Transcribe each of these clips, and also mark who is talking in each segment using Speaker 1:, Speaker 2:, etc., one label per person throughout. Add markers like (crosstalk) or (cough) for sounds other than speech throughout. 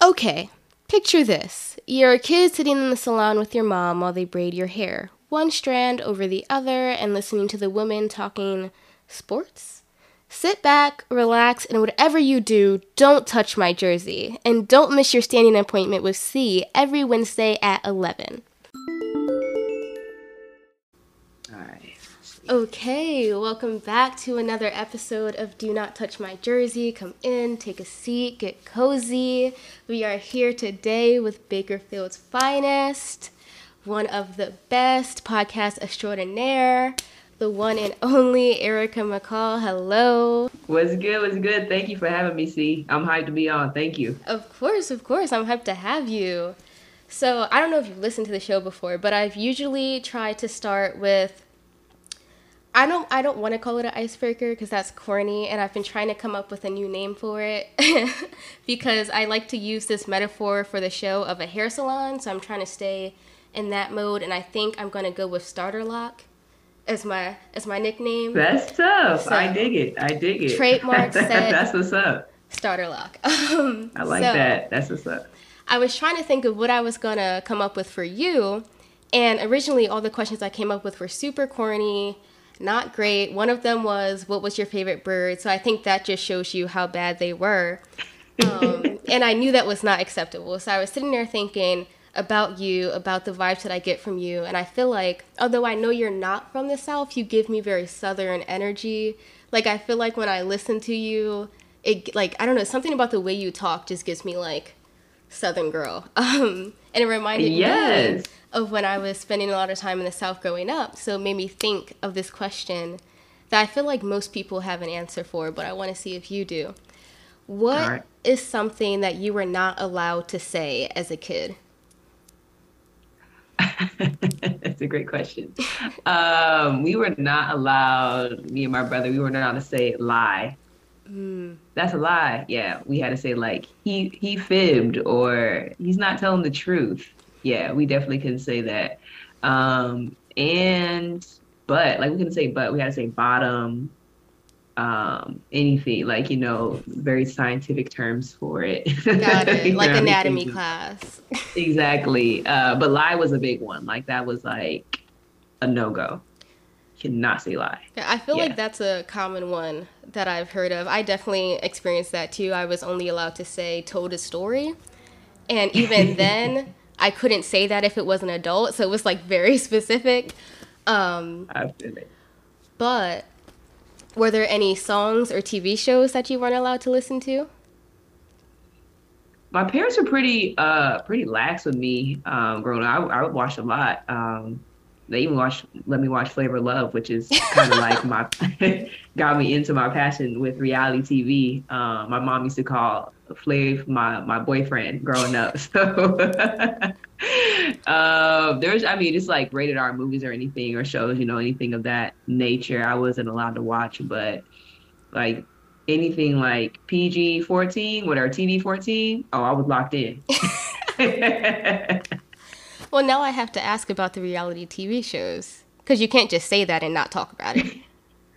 Speaker 1: Okay, picture this. You're a kid sitting in the salon with your mom while they braid your hair, one strand over the other, and listening to the woman talking sports. Sit back, relax, and whatever you do, don't touch my jersey. And don't miss your standing appointment with C every Wednesday at 11. Okay, welcome back to another episode of Do Not Touch My Jersey. Come in, take a seat, get cozy. We are here today with Bakersfield's finest, one of the best podcast extraordinaire, the one and only Erica McCall. Hello.
Speaker 2: What's good? What's good? Thank you for having me, C. I'm hyped to be on. Thank you.
Speaker 1: Of course, of course. I'm hyped to have you. So, I don't know if you've listened to the show before, but I've usually tried to start with I don't I don't want to call it an icebreaker because that's corny and I've been trying to come up with a new name for it (laughs) because I like to use this metaphor for the show of a hair salon so I'm trying to stay in that mode and I think I'm going to go with starter lock as my as my nickname.
Speaker 2: That's tough. So, I dig it. I dig it.
Speaker 1: Trademark set. (laughs)
Speaker 2: that's what's up.
Speaker 1: Starter lock. (laughs) Um,
Speaker 2: I like so, that. That's what's up.
Speaker 1: I was trying to think of what I was going to come up with for you and originally all the questions I came up with were super corny not great. One of them was, What was your favorite bird? So I think that just shows you how bad they were. Um, (laughs) and I knew that was not acceptable. So I was sitting there thinking about you, about the vibes that I get from you. And I feel like, although I know you're not from the South, you give me very Southern energy. Like, I feel like when I listen to you, it, like, I don't know, something about the way you talk just gives me, like, Southern girl. (laughs) Um, and it reminded yes. me of when I was spending a lot of time in the South growing up. So it made me think of this question that I feel like most people have an answer for, but I want to see if you do. What right. is something that you were not allowed to say as a kid? (laughs)
Speaker 2: That's a great question. Um, we were not allowed, me and my brother, we were not allowed to say lie. Mm. That's a lie. Yeah, we had to say like he he fibbed or he's not telling the truth yeah, we definitely couldn't say that. Um, and but like we couldn't say but we had to say bottom, um, anything like you know very scientific terms for it.
Speaker 1: Got it, (laughs) like anatomy class. (laughs)
Speaker 2: exactly. Uh, but lie was a big one. Like that was like a no go. Cannot say lie.
Speaker 1: I feel yeah. like that's a common one that I've heard of. I definitely experienced that too. I was only allowed to say told a story. And even (laughs) then, I couldn't say that if it was an adult, so it was like very (laughs) specific. Um, but were there any songs or TV shows that you weren't allowed to listen to?
Speaker 2: My parents were pretty uh pretty lax with me um, growing up. I, I would watch a lot. Um, they even watch let me watch Flavor Love, which is kind of (laughs) like my (laughs) got me into my passion with reality TV. Um, my mom used to call Flav my my boyfriend growing up. (laughs) So um, there's I mean it's like rated R movies or anything or shows, you know, anything of that nature. I wasn't allowed to watch, but like anything like PG fourteen, whatever TV 14, oh I was locked in.
Speaker 1: Well now I have to ask about the reality TV shows. Because you can't just say that and not talk about it.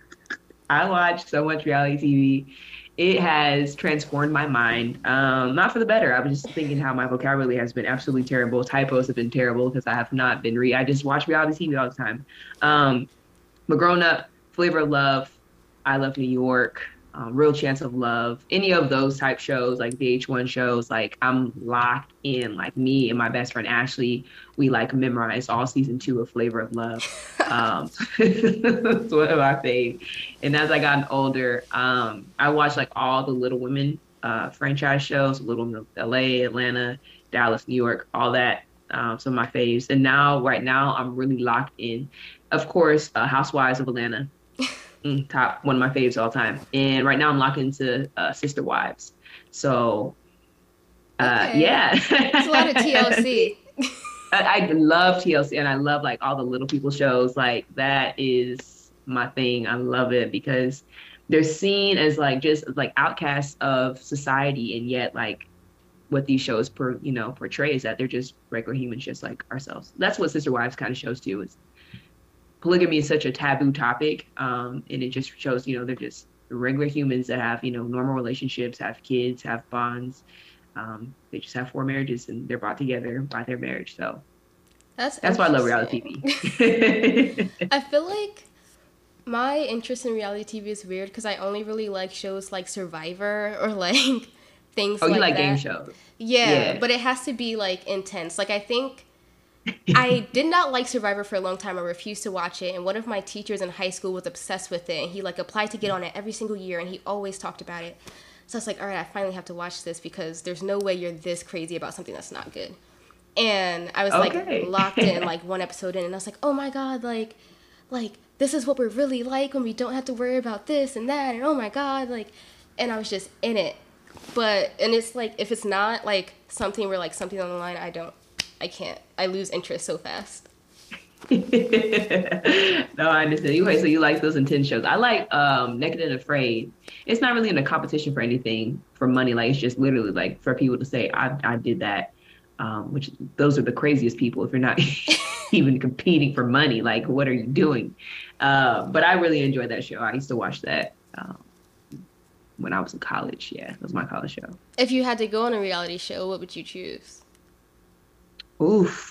Speaker 1: (laughs)
Speaker 2: I watch so much reality TV it has transformed my mind. Um, not for the better. I was just thinking how my vocabulary has been absolutely terrible. Typos have been terrible because I have not been re. I just watch reality TV all the time. Um, but growing up, Flavor of Love, I Love New York, um, Real Chance of Love, any of those type shows, like VH1 shows, like I'm locked in. Like me and my best friend Ashley, we like memorized all season two of Flavor of Love. Um, (laughs) it's one of my faves. And as I got older, um, I watched like all the Little Women uh, franchise shows, Little Women of LA, Atlanta, Dallas, New York, all that. Um, some of my faves. And now, right now, I'm really locked in. Of course, uh, Housewives of Atlanta. (laughs) Top one of my faves all time. And right now I'm locked into uh, Sister Wives. So uh, okay. yeah,
Speaker 1: it's a lot of TLC. (laughs)
Speaker 2: I, I, love TLC and I love like all the little people shows. Like that is my thing. I love it because they're seen as like just like outcasts of society, and yet like what these shows per you know portray is that they're just regular humans, just like ourselves. That's what Sister Wives kind of shows too. Is polygamy is such a taboo topic, um, and it just shows you know they're just regular humans that have you know normal relationships, have kids, have bonds, um, they just have four marriages and they're brought together by their marriage. So
Speaker 1: that's
Speaker 2: that's why I love reality TV. (laughs)
Speaker 1: I feel like my interest in reality TV is weird because I only really like shows like Survivor or like (laughs) things.
Speaker 2: Oh,
Speaker 1: like
Speaker 2: you like
Speaker 1: that.
Speaker 2: game shows?
Speaker 1: Yeah,
Speaker 2: Yeah.
Speaker 1: but it has to be like intense. Like I think I did not like Survivor for a long time. I refused to watch it, and one of my teachers in high school was obsessed with it, and he like applied to get on it every single year, and he always talked about it. So I was like, all right, I finally have to watch this because there's no way you're this crazy about something that's not good. And I was
Speaker 2: Okay.
Speaker 1: like locked in (laughs) like one episode in, and I was like, oh my god, like, like this is what we're really like when we don't have to worry about this and that, and oh my god, like, and I was just in it. But and it's like if it's not like something where like something on the line, I don't, I can't, I lose interest so fast. (laughs)
Speaker 2: no, I understand. You wait, so you like those intense shows. I like um Naked and Afraid. It's not really in a competition for anything for money. Like it's just literally like for people to say, I I did that. Um, which those are the craziest people if you're not (laughs) even competing for money. Like, what are you doing? Uh, but I really enjoyed that show. I used to watch that um, when I was in college. Yeah, it was my college show.
Speaker 1: If you had to go on a reality show, what would you choose?
Speaker 2: Oof.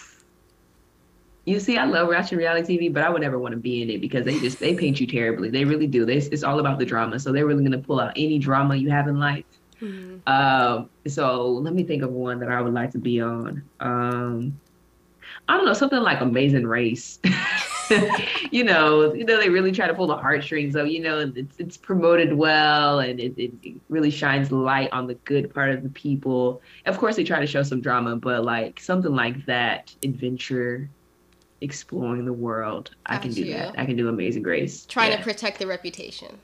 Speaker 2: You see, I love watching reality TV, but I would never want to be in it because they just they paint you terribly. They really do. They, it's all about the drama, so they're really gonna pull out any drama you have in life. Um, so let me think of one that I would like to be on. Um, I don't know, something like Amazing Race. (laughs) (laughs) you know, you know, they really try to pull the heartstrings So you know, it's it's promoted well and it, it, really shines light on the good part of the people. Of course they try to show some drama, but like something like that, adventure, exploring the world. I can do
Speaker 1: you.
Speaker 2: that. I can do Amazing Grace.
Speaker 1: Trying
Speaker 2: Yeah.
Speaker 1: to protect the reputation.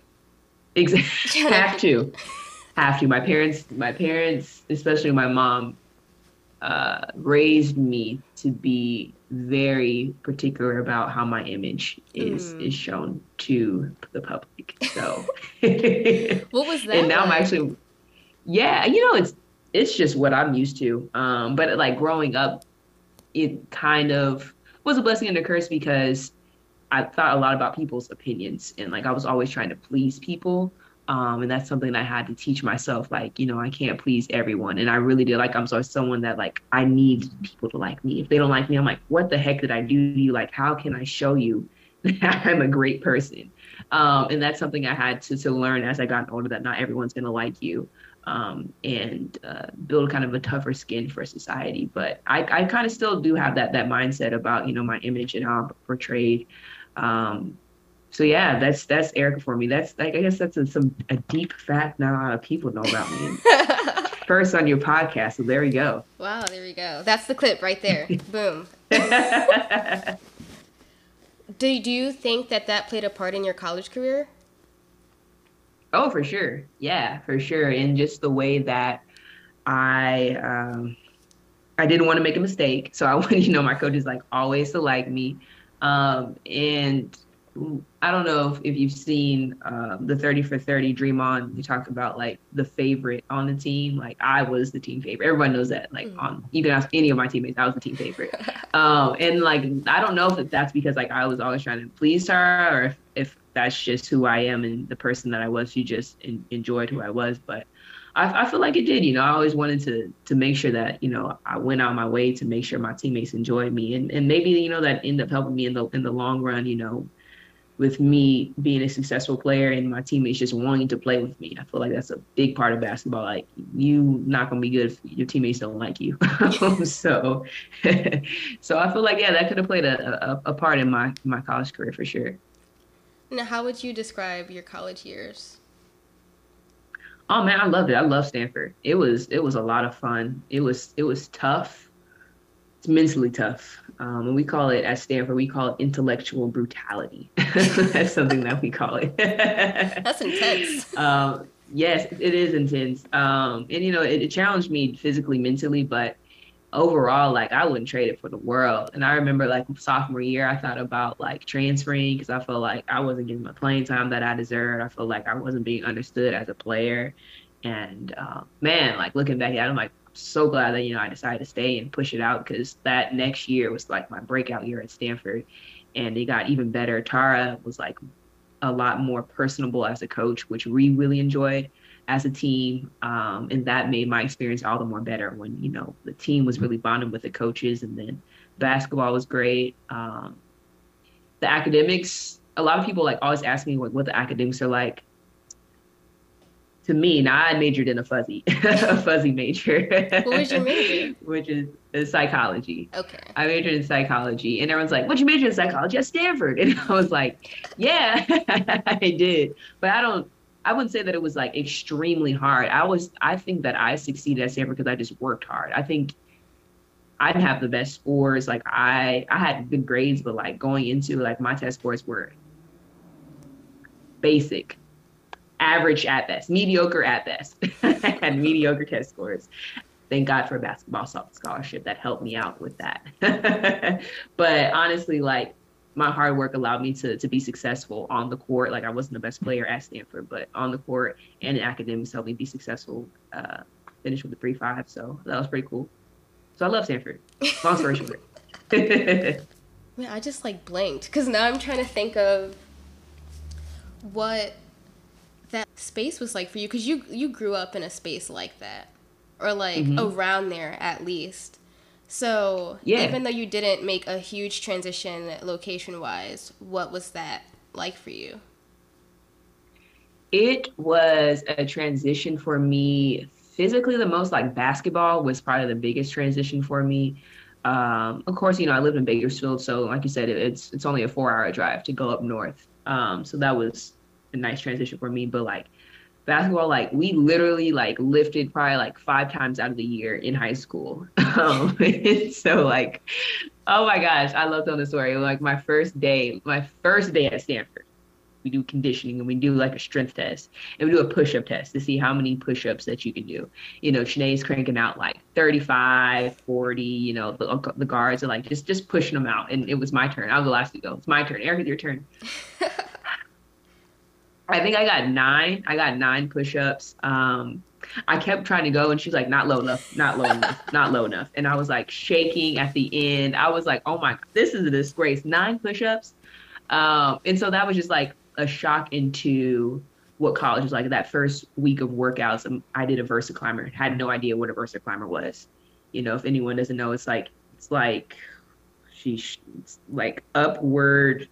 Speaker 2: Exactly. (laughs) have to. (laughs) Have to. My parents, my parents, especially my mom, uh, raised me to be very particular about how my image is
Speaker 1: Mm.
Speaker 2: is shown to the public. So, (laughs)
Speaker 1: What was that? (laughs)
Speaker 2: and now I'm actually, yeah, you know, it's it's just what I'm used to. Um, but like growing up, it kind of was a blessing and a curse because I thought a lot about people's opinions and like I was always trying to please people. Um, and that's something I had to teach myself. Like, you know, I can't please everyone. And I really did. Like, I'm so someone that like I need people to like me. If they don't like me, I'm like, what the heck did I do to you? Like, how can I show you (laughs) that I'm a great person? Um, and that's something I had to to learn as I got older that not everyone's gonna like you. Um, and uh, build kind of a tougher skin for society. But I, I kind of still do have that that mindset about you know my image and how I'm portrayed. Um, so yeah, that's that's Erica for me. That's like I guess that's a, some a deep fact not a lot of people know about me. (laughs) First on your podcast, so there we go.
Speaker 1: wow, there we go. That's the clip right there. (laughs) Boom. (laughs) Do, do you think that that played a part in your college career?
Speaker 2: Oh, for sure. Yeah, for sure. And just the way that I um I didn't want to make a mistake. So I wanted, you know, my coach is like always to like me. Um and I don't know if, if you've seen um, the 30 for 30 Dream On. You talk about like the favorite on the team. Like I was the team favorite. Everyone knows that. Like on even as any of my teammates, I was the team favorite. (laughs) um, and like I don't know if that's because like I was always trying to please her, or if, if that's just who I am and the person that I was. She just en- enjoyed who I was, but I, I feel like it did. You know, I always wanted to to make sure that you know I went out my way to make sure my teammates enjoyed me, and and maybe you know that ended up helping me in the in the long run. You know, with me being a successful player and my teammates just wanting to play with me. I feel like that's a big part of basketball. Like you not gonna be good if your teammates don't like you. (laughs) (laughs) so (laughs) so I feel like yeah, that could have played a, a, a part in my my college career for sure.
Speaker 1: Now, how would you describe your college years?
Speaker 2: Oh man, I loved it. I love Stanford. It was it was a lot of fun. It was it was tough. It's mentally tough. Um, and we call it at Stanford, we call it intellectual brutality. (laughs) That's something that we call it. (laughs)
Speaker 1: That's intense.
Speaker 2: um, yes, it is intense. Um, and you know, it, it challenged me physically, mentally, but overall, like I wouldn't trade it for the world. And I remember like sophomore year, I thought about like transferring because I felt like I wasn't getting my playing time that I deserved. I felt like I wasn't being understood as a player. And uh, man, like looking back at it, I'm like so glad that you know I decided to stay and push it out because that next year was like my breakout year at Stanford, and it got even better. Tara was like a lot more personable as a coach, which we really enjoyed. as a team, um, and that made my experience all the more better when you know the team was really bonding with the coaches, and then basketball was great. Um, the academics, a lot of people like always ask me what, what the academics are like. To me, now I majored in a fuzzy, (laughs) a fuzzy major.
Speaker 1: What was your major? (laughs)
Speaker 2: Which is, is psychology.
Speaker 1: Okay.
Speaker 2: I majored in psychology, and everyone's like, "What'd you major in psychology at Stanford?" (laughs) And I was like, "Yeah, I did," but I don't. I wouldn't say that it was like extremely hard. I was. I think that I succeeded at Stanford because I just worked hard. I think I didn't have the best scores. Like I, I had good grades, but like going into like my test scores were basic, average at best, mediocre at best. I had mediocre test scores. Thank God for a basketball scholarship that helped me out with that. (laughs) but honestly, like my hard work allowed me to to be successful on the court. Like I wasn't the best player at Stanford, but on the court and in academics helped me be successful. Uh, finish with a three five, so that was pretty cool. So I love Stanford. Long story short. (laughs)
Speaker 1: Man, I just like blanked because now I'm trying to think of what that space was like for you because you you grew up in a space like that or like mm-hmm. around there at least. So yeah. even though you didn't make a huge transition location wise, what was that like for you?
Speaker 2: It was a transition for me physically the most like basketball was probably the biggest transition for me. Um, of course, you know, I lived in Bakersfield, so like you said, it, it's it's only a four hour drive to go up north. Um, so that was a nice transition for me. But like basketball, like we literally like lifted probably like five times out of the year in high school. (laughs) Um, (laughs) so like, oh my gosh, I love telling the story. Like my first day, my first day at Stanford we do conditioning and we do like a strength test and we do a push-up test to see how many push-ups that you can do you know Shanae's cranking out like 35 40 you know the, the guards are like just just pushing them out and it was my turn i was the last to go it's my turn eric your turn (laughs) i think i got nine i got nine push-ups um I kept trying to go and she's like, not low enough, not low enough, (laughs) not low enough. And I was like shaking at the end. I was like, oh my, this is a disgrace. Nine push ups. Um, and so that was just like a shock into what college was like. That first week of workouts, um, I did a VersaClimber. Had no idea what a VersaClimber was. You know, if anyone doesn't know, it's like it's like she's like upward.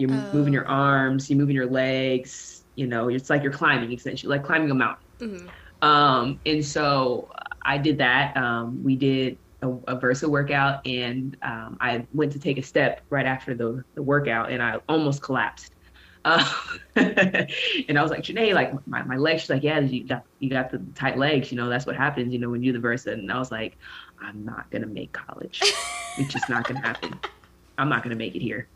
Speaker 2: You're oh. moving your arms, you're moving your legs. You know, it's like you're climbing essentially, like climbing a mountain. Mm-hmm. Um, and so I did that. Um, we did a, a, Versa workout, and um, I went to take a step right after the, the workout, and I almost collapsed. Uh, (laughs) and I was like, Shanae, like my, my legs, she's like, yeah, you got, you got the tight legs, you know, that's what happens, you know, when you do the Versa. And I was like, I'm not going to make college. it's just not going to happen. (laughs) I'm not going to make it here.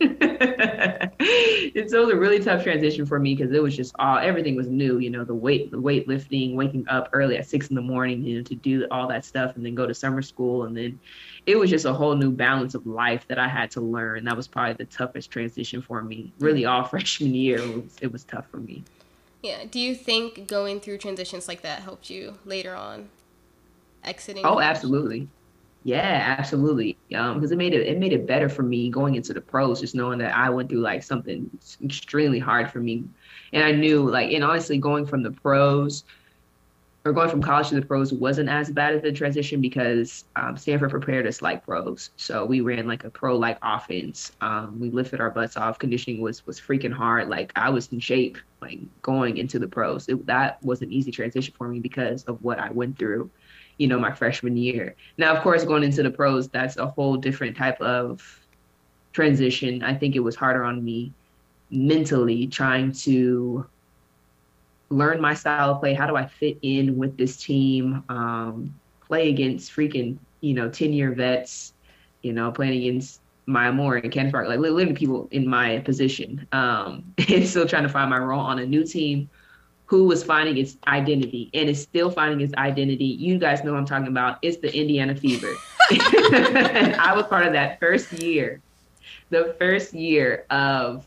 Speaker 2: (laughs) and so it was a really tough transition for me because it was just all everything was new. You know, the weight, the weightlifting, waking up early at six in the morning, you know, to do all that stuff, and then go to summer school, and then it was just a whole new balance of life that I had to learn. That was probably the toughest transition for me. Really, all (laughs) freshman year, it was, it was tough for me.
Speaker 1: Yeah. Do you think going through transitions like that helped you later on, exiting?
Speaker 2: Oh, absolutely. Yeah, absolutely. Um, because it made it it made it better for me going into the pros, just knowing that I went through like something extremely hard for me, and I knew like, and honestly, going from the pros or going from college to the pros wasn't as bad as the transition because um, Stanford prepared us like pros. So we ran like a pro like offense. Um, we lifted our butts off. Conditioning was was freaking hard. Like I was in shape like going into the pros. It, that was an easy transition for me because of what I went through you know, my freshman year. Now, of course, going into the pros, that's a whole different type of transition. I think it was harder on me mentally trying to learn my style of play. How do I fit in with this team? Um, play against freaking, you know, 10 year vets, you know, playing against Maya Moore and Candace Parker, like literally people in my position. Um, (laughs) and still trying to find my role on a new team who was finding its identity and is still finding its identity. You guys know I'm talking about. It's the Indiana Fever. and (laughs) I was part of that first year, the first year of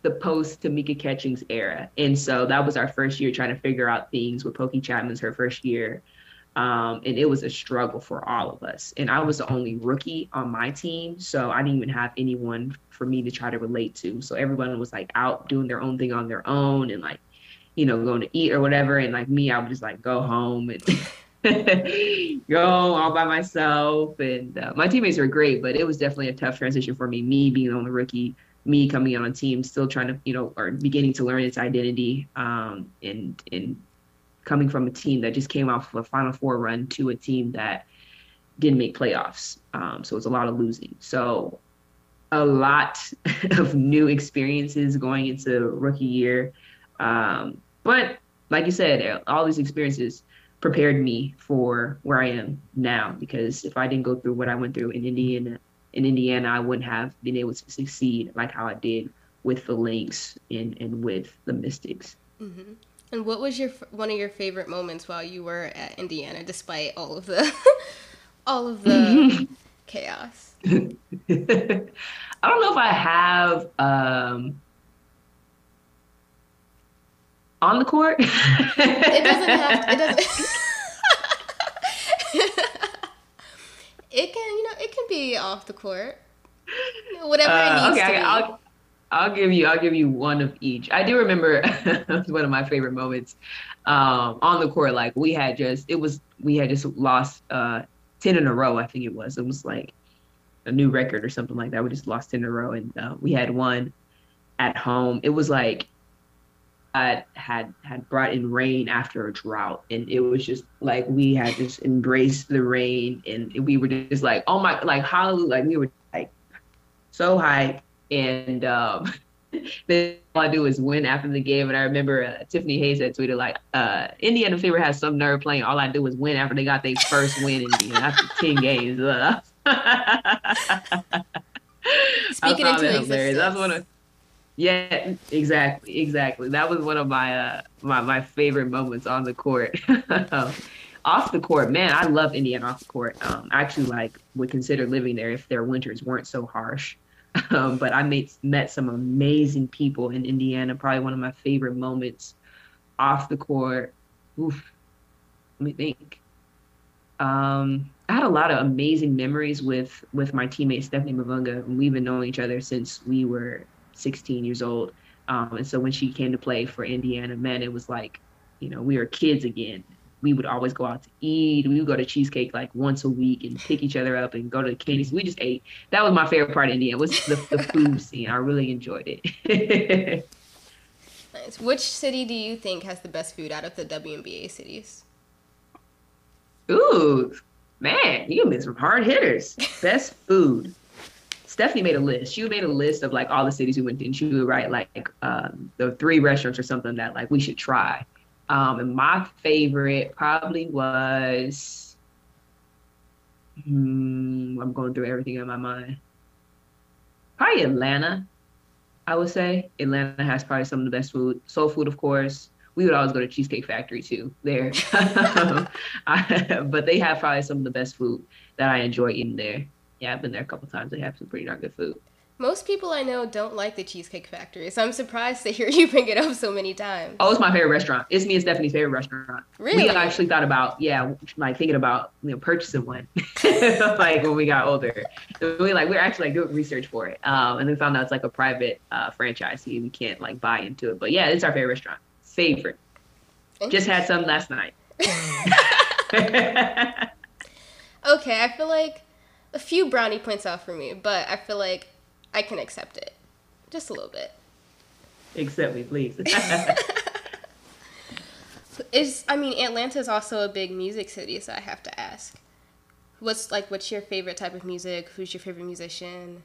Speaker 2: the post Tamika Catchings era. And so that was our first year trying to figure out things with Pokey Chapman's her first year. Um, and it was a struggle for all of us. And I was the only rookie on my team. So I didn't even have anyone for me to try to relate to. So everyone was like out doing their own thing on their own and like you know, going to eat or whatever. And like me, I would just like go home and (laughs) go all by myself. And uh, my teammates were great, but it was definitely a tough transition for me. Me being on the rookie, me coming on a team, still trying to, you know, or beginning to learn its identity, um, and and coming from a team that just came off of a Final Four run to a team that didn't make playoffs. Um, so it was a lot of losing. So a lot (laughs) of new experiences going into rookie year. Um, but like you said, all these experiences prepared me for where I am now. Because if I didn't go through what I went through in Indiana, in Indiana, I wouldn't have been able to succeed like how I did with the Lynx and, and with the Mystics.
Speaker 1: Mm-hmm. And what was your one of your favorite moments while you were at Indiana, despite all of the (laughs) all of the (laughs) chaos? (laughs)
Speaker 2: I don't know if I have um, on the court. it doesn't have. It doesn't. (laughs)
Speaker 1: it can, you know, it can be off the court. Whatever uh, it needs okay, to be.
Speaker 2: I'll, I'll give you. I'll give you one of each. I do remember (laughs) one of my favorite moments um, on the court. Like we had just, it was we had just lost uh, ten in a row. I think it was. It was like a new record or something like that. We just lost ten in a row, and uh, we had one at home. It was like had had had brought in rain after a drought. And it was just like we had just embraced the rain and we were just like oh my like hallelujah. Like we were like so hyped. And um (laughs) then all I do is win after the game. And I remember uh, Tiffany Hayes had tweeted like uh Indiana Fever has some nerve playing. All I do is win after they got their first win in you know, after 10 games uh. (laughs) Speaking into existence. That's one of yeah, exactly, exactly. That was one of my uh, my my favorite moments on the court. (laughs) off the court, man, I love Indiana off the court. Um, I actually like would consider living there if their winters weren't so harsh. (laughs) Um, but I made met some amazing people in Indiana. Probably one of my favorite moments off the court. Oof, let me think. Um, I had a lot of amazing memories with with my teammate Stephanie Mavunga. We've been knowing each other since we were 16 years old. Um, and so when she came to play for Indiana men, it was like, you know, we were kids again. We would always go out to eat. We would go to cheesecake like once a week and pick each other up and go to the candy. We just ate. That was my favorite part of Indiana was the, the food (laughs) scene. I really enjoyed it. (laughs)
Speaker 1: nice. Which city do you think has the best food out of the WNBA cities?
Speaker 2: Ooh, man, you made some hard hitters. Best food. Stephanie made a list. She made a list of like all the cities we went to, and she would write like um, the three restaurants or something that like we should try. Um, and my favorite probably was. Hmm, I'm going through everything in my mind. Probably Atlanta. I would say Atlanta has probably some of the best food. Soul food, of course. We would always go to Cheesecake Factory too there, (laughs) I, but they have probably some of the best food that I enjoy eating there yeah, I've been there a couple times. They have some pretty darn good food.
Speaker 1: Most people I know don't like the Cheesecake Factory, so I'm surprised to hear (laughs) you bring it up so many times.
Speaker 2: Oh, it's my favorite restaurant. It's me and Stephanie's favorite restaurant. Really? We actually thought about, yeah, like thinking about you know purchasing one, (laughs) like when we got older. we like we are actually like doing research for it, um, and we found out it's like a private uh, franchise, so we can't like buy into it. But yeah, it's our favorite restaurant. Favorite. Just had some last night. (laughs)
Speaker 1: okay, I feel like a few brownie points off for me, but I feel like I can accept it. Just a little bit.
Speaker 2: Accept me, please. (laughs)
Speaker 1: is I mean Atlanta is also a big music city, so I have to ask. What's like what's your favorite type of music? Who's your favorite musician?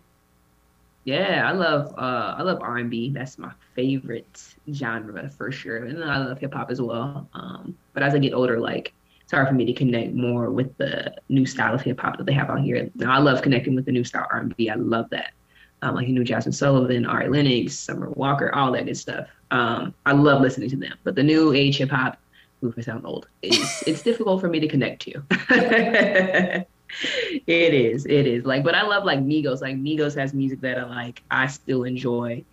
Speaker 2: Yeah, I love uh I love R and B. That's my favorite genre for sure. And I love hip hop as well. Um but as I get older, like hard for me to connect more with the new style of hip hop that they have out here. Now, I love connecting with the new style R&B. I love that. Um, like you know, Jazmine Sullivan, Ari Lennox, Summer Walker, all that good stuff. Um, I love listening to them. But the new age hip hop, oof, I sound old. It's it's difficult for me to connect to. (laughs) it is, it is. Like, but I love like Migos. Like Migos has music that I like. I still enjoy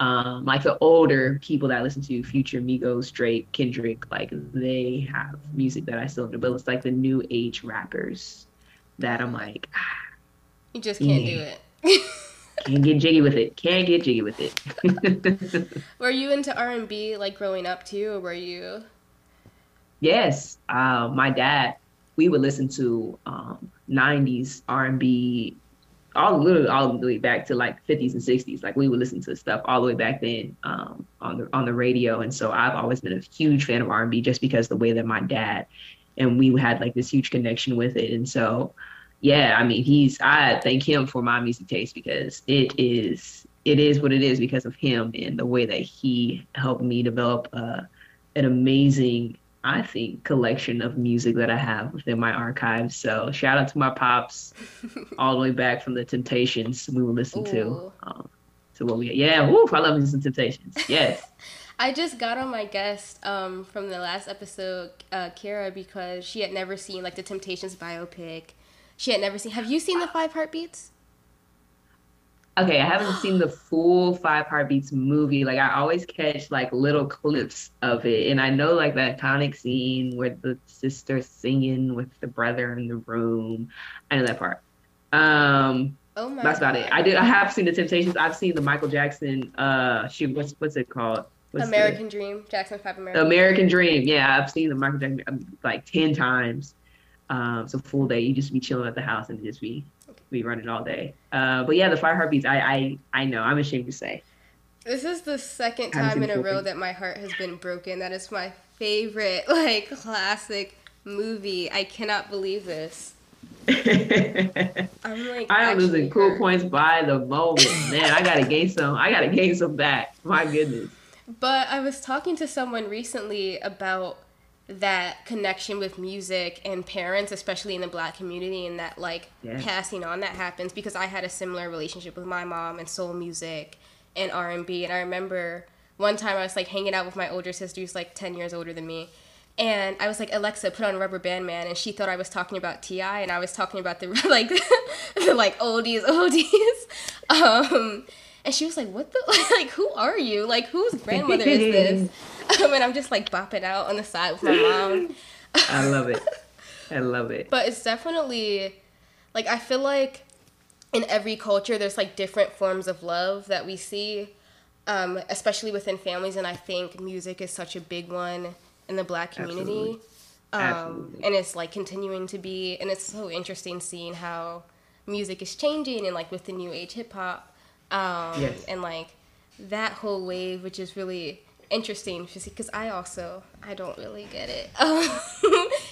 Speaker 2: um, like the older people that listen to Future, Migos, Drake, Kendrick, like they have music that I still enjoy. But it's like the new age rappers that I'm like, ah,
Speaker 1: you just can't yeah. do it. (laughs)
Speaker 2: Can't get jiggy with it. Can't get jiggy with it. (laughs)
Speaker 1: were you into R and B like growing up too, or were you?
Speaker 2: Yes, uh, my dad. We would listen to um, '90s R and B, all literally all the way back to like 50s and 60s. Like we would listen to stuff all the way back then um, on the on the radio. And so I've always been a huge fan of R and B just because the way that my dad and we had like this huge connection with it. And so yeah, I mean, he's I thank him for my music taste because it is it is what it is because of him and the way that he helped me develop uh, an amazing, I think, collection of music that I have within my archives. So shout out to my pops, (laughs) all the way back from the Temptations we would listen Ooh. to. Um, to what we yeah, woo, I love some Temptations. (laughs) Yes.
Speaker 1: I just got on my guest um, from the last episode, uh, Kara, because she had never seen like the Temptations biopic she had never seen. Have you seen the Five Heartbeats?
Speaker 2: Okay, I haven't seen the full Five Heartbeats movie. Like I always catch like little clips of it, and I know like the iconic scene where the sister singing with the brother in the room. I know that part. Um, oh my that's God. about it. I did. I have seen the Temptations. I've seen the Michael Jackson. Uh, shoot, what's what's it called? What's
Speaker 1: American the, Dream, Jackson Five American.
Speaker 2: American Dream. Dream. Yeah, I've seen the Michael Jackson um, like ten times. Um, so full day, you just be chilling at the house and just be be it all day. Uh, but yeah, the Five Heartbeats, I I I know. I'm ashamed to say.
Speaker 1: This is the second time in a row that my heart has been broken. That is my favorite (laughs) like classic movie. I cannot believe this. (laughs)
Speaker 2: I'm like I am losing cool points by the moment. Man, I gotta gain some. I gotta gain some back. My goodness.
Speaker 1: But I was talking to someone recently about that connection with music and parents especially in the black community and that like yeah. passing on that happens because i had a similar relationship with my mom and soul music and r&b and i remember one time i was like hanging out with my older sister who's like 10 years older than me and I was like, Alexa, put on Rubber Band Man, and she thought I was talking about T.I., and I was talking about the (laughs) like, (laughs) the like oldies, oldies. (laughs) Um, and she was like, "What the like? Who are you? Like, whose grandmother is this?" (laughs) Um, and I'm just like bopping out on the side with my mom. (laughs)
Speaker 2: I love it. (laughs) I love it.
Speaker 1: But it's definitely like I feel like in every culture there's like different forms of love that we see, um, especially within families, and I think music is such a big one in the Black community. Absolutely. Um, Absolutely. And it's like continuing to be, and it's so interesting seeing how music is changing and like with the new age hip hop, um, yes. and like that whole wave, which is really interesting because I also I don't really get it (laughs)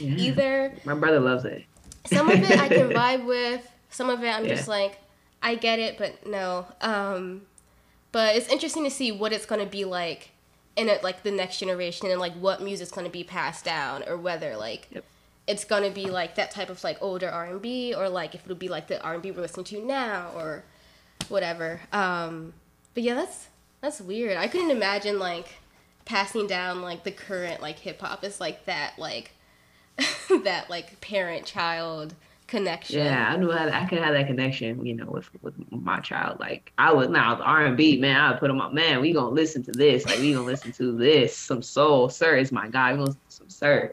Speaker 1: yeah. either.
Speaker 2: My brother loves it.
Speaker 1: some of it I can (laughs) vibe with. Some of it I'm yeah. just like I get it, but no. Um, but it's interesting to see what it's gonna be like in it, like the next generation and like what music's gonna be passed down or whether like. Yep. It's gonna be like that type of like older R and B, or like if it'll be like the R and B we're listening to now, or whatever. Um, but yeah, that's that's weird. I couldn't imagine like passing down like the current like hip hop is like that like (laughs) that like parent child connection.
Speaker 2: Yeah, I knew how I could have that connection, you know, with with my child. Like I was now R and B man, I would put them up. Man, we gonna listen to this. Like we gonna listen to this. Some soul, sir is my guy. We gonna some sir.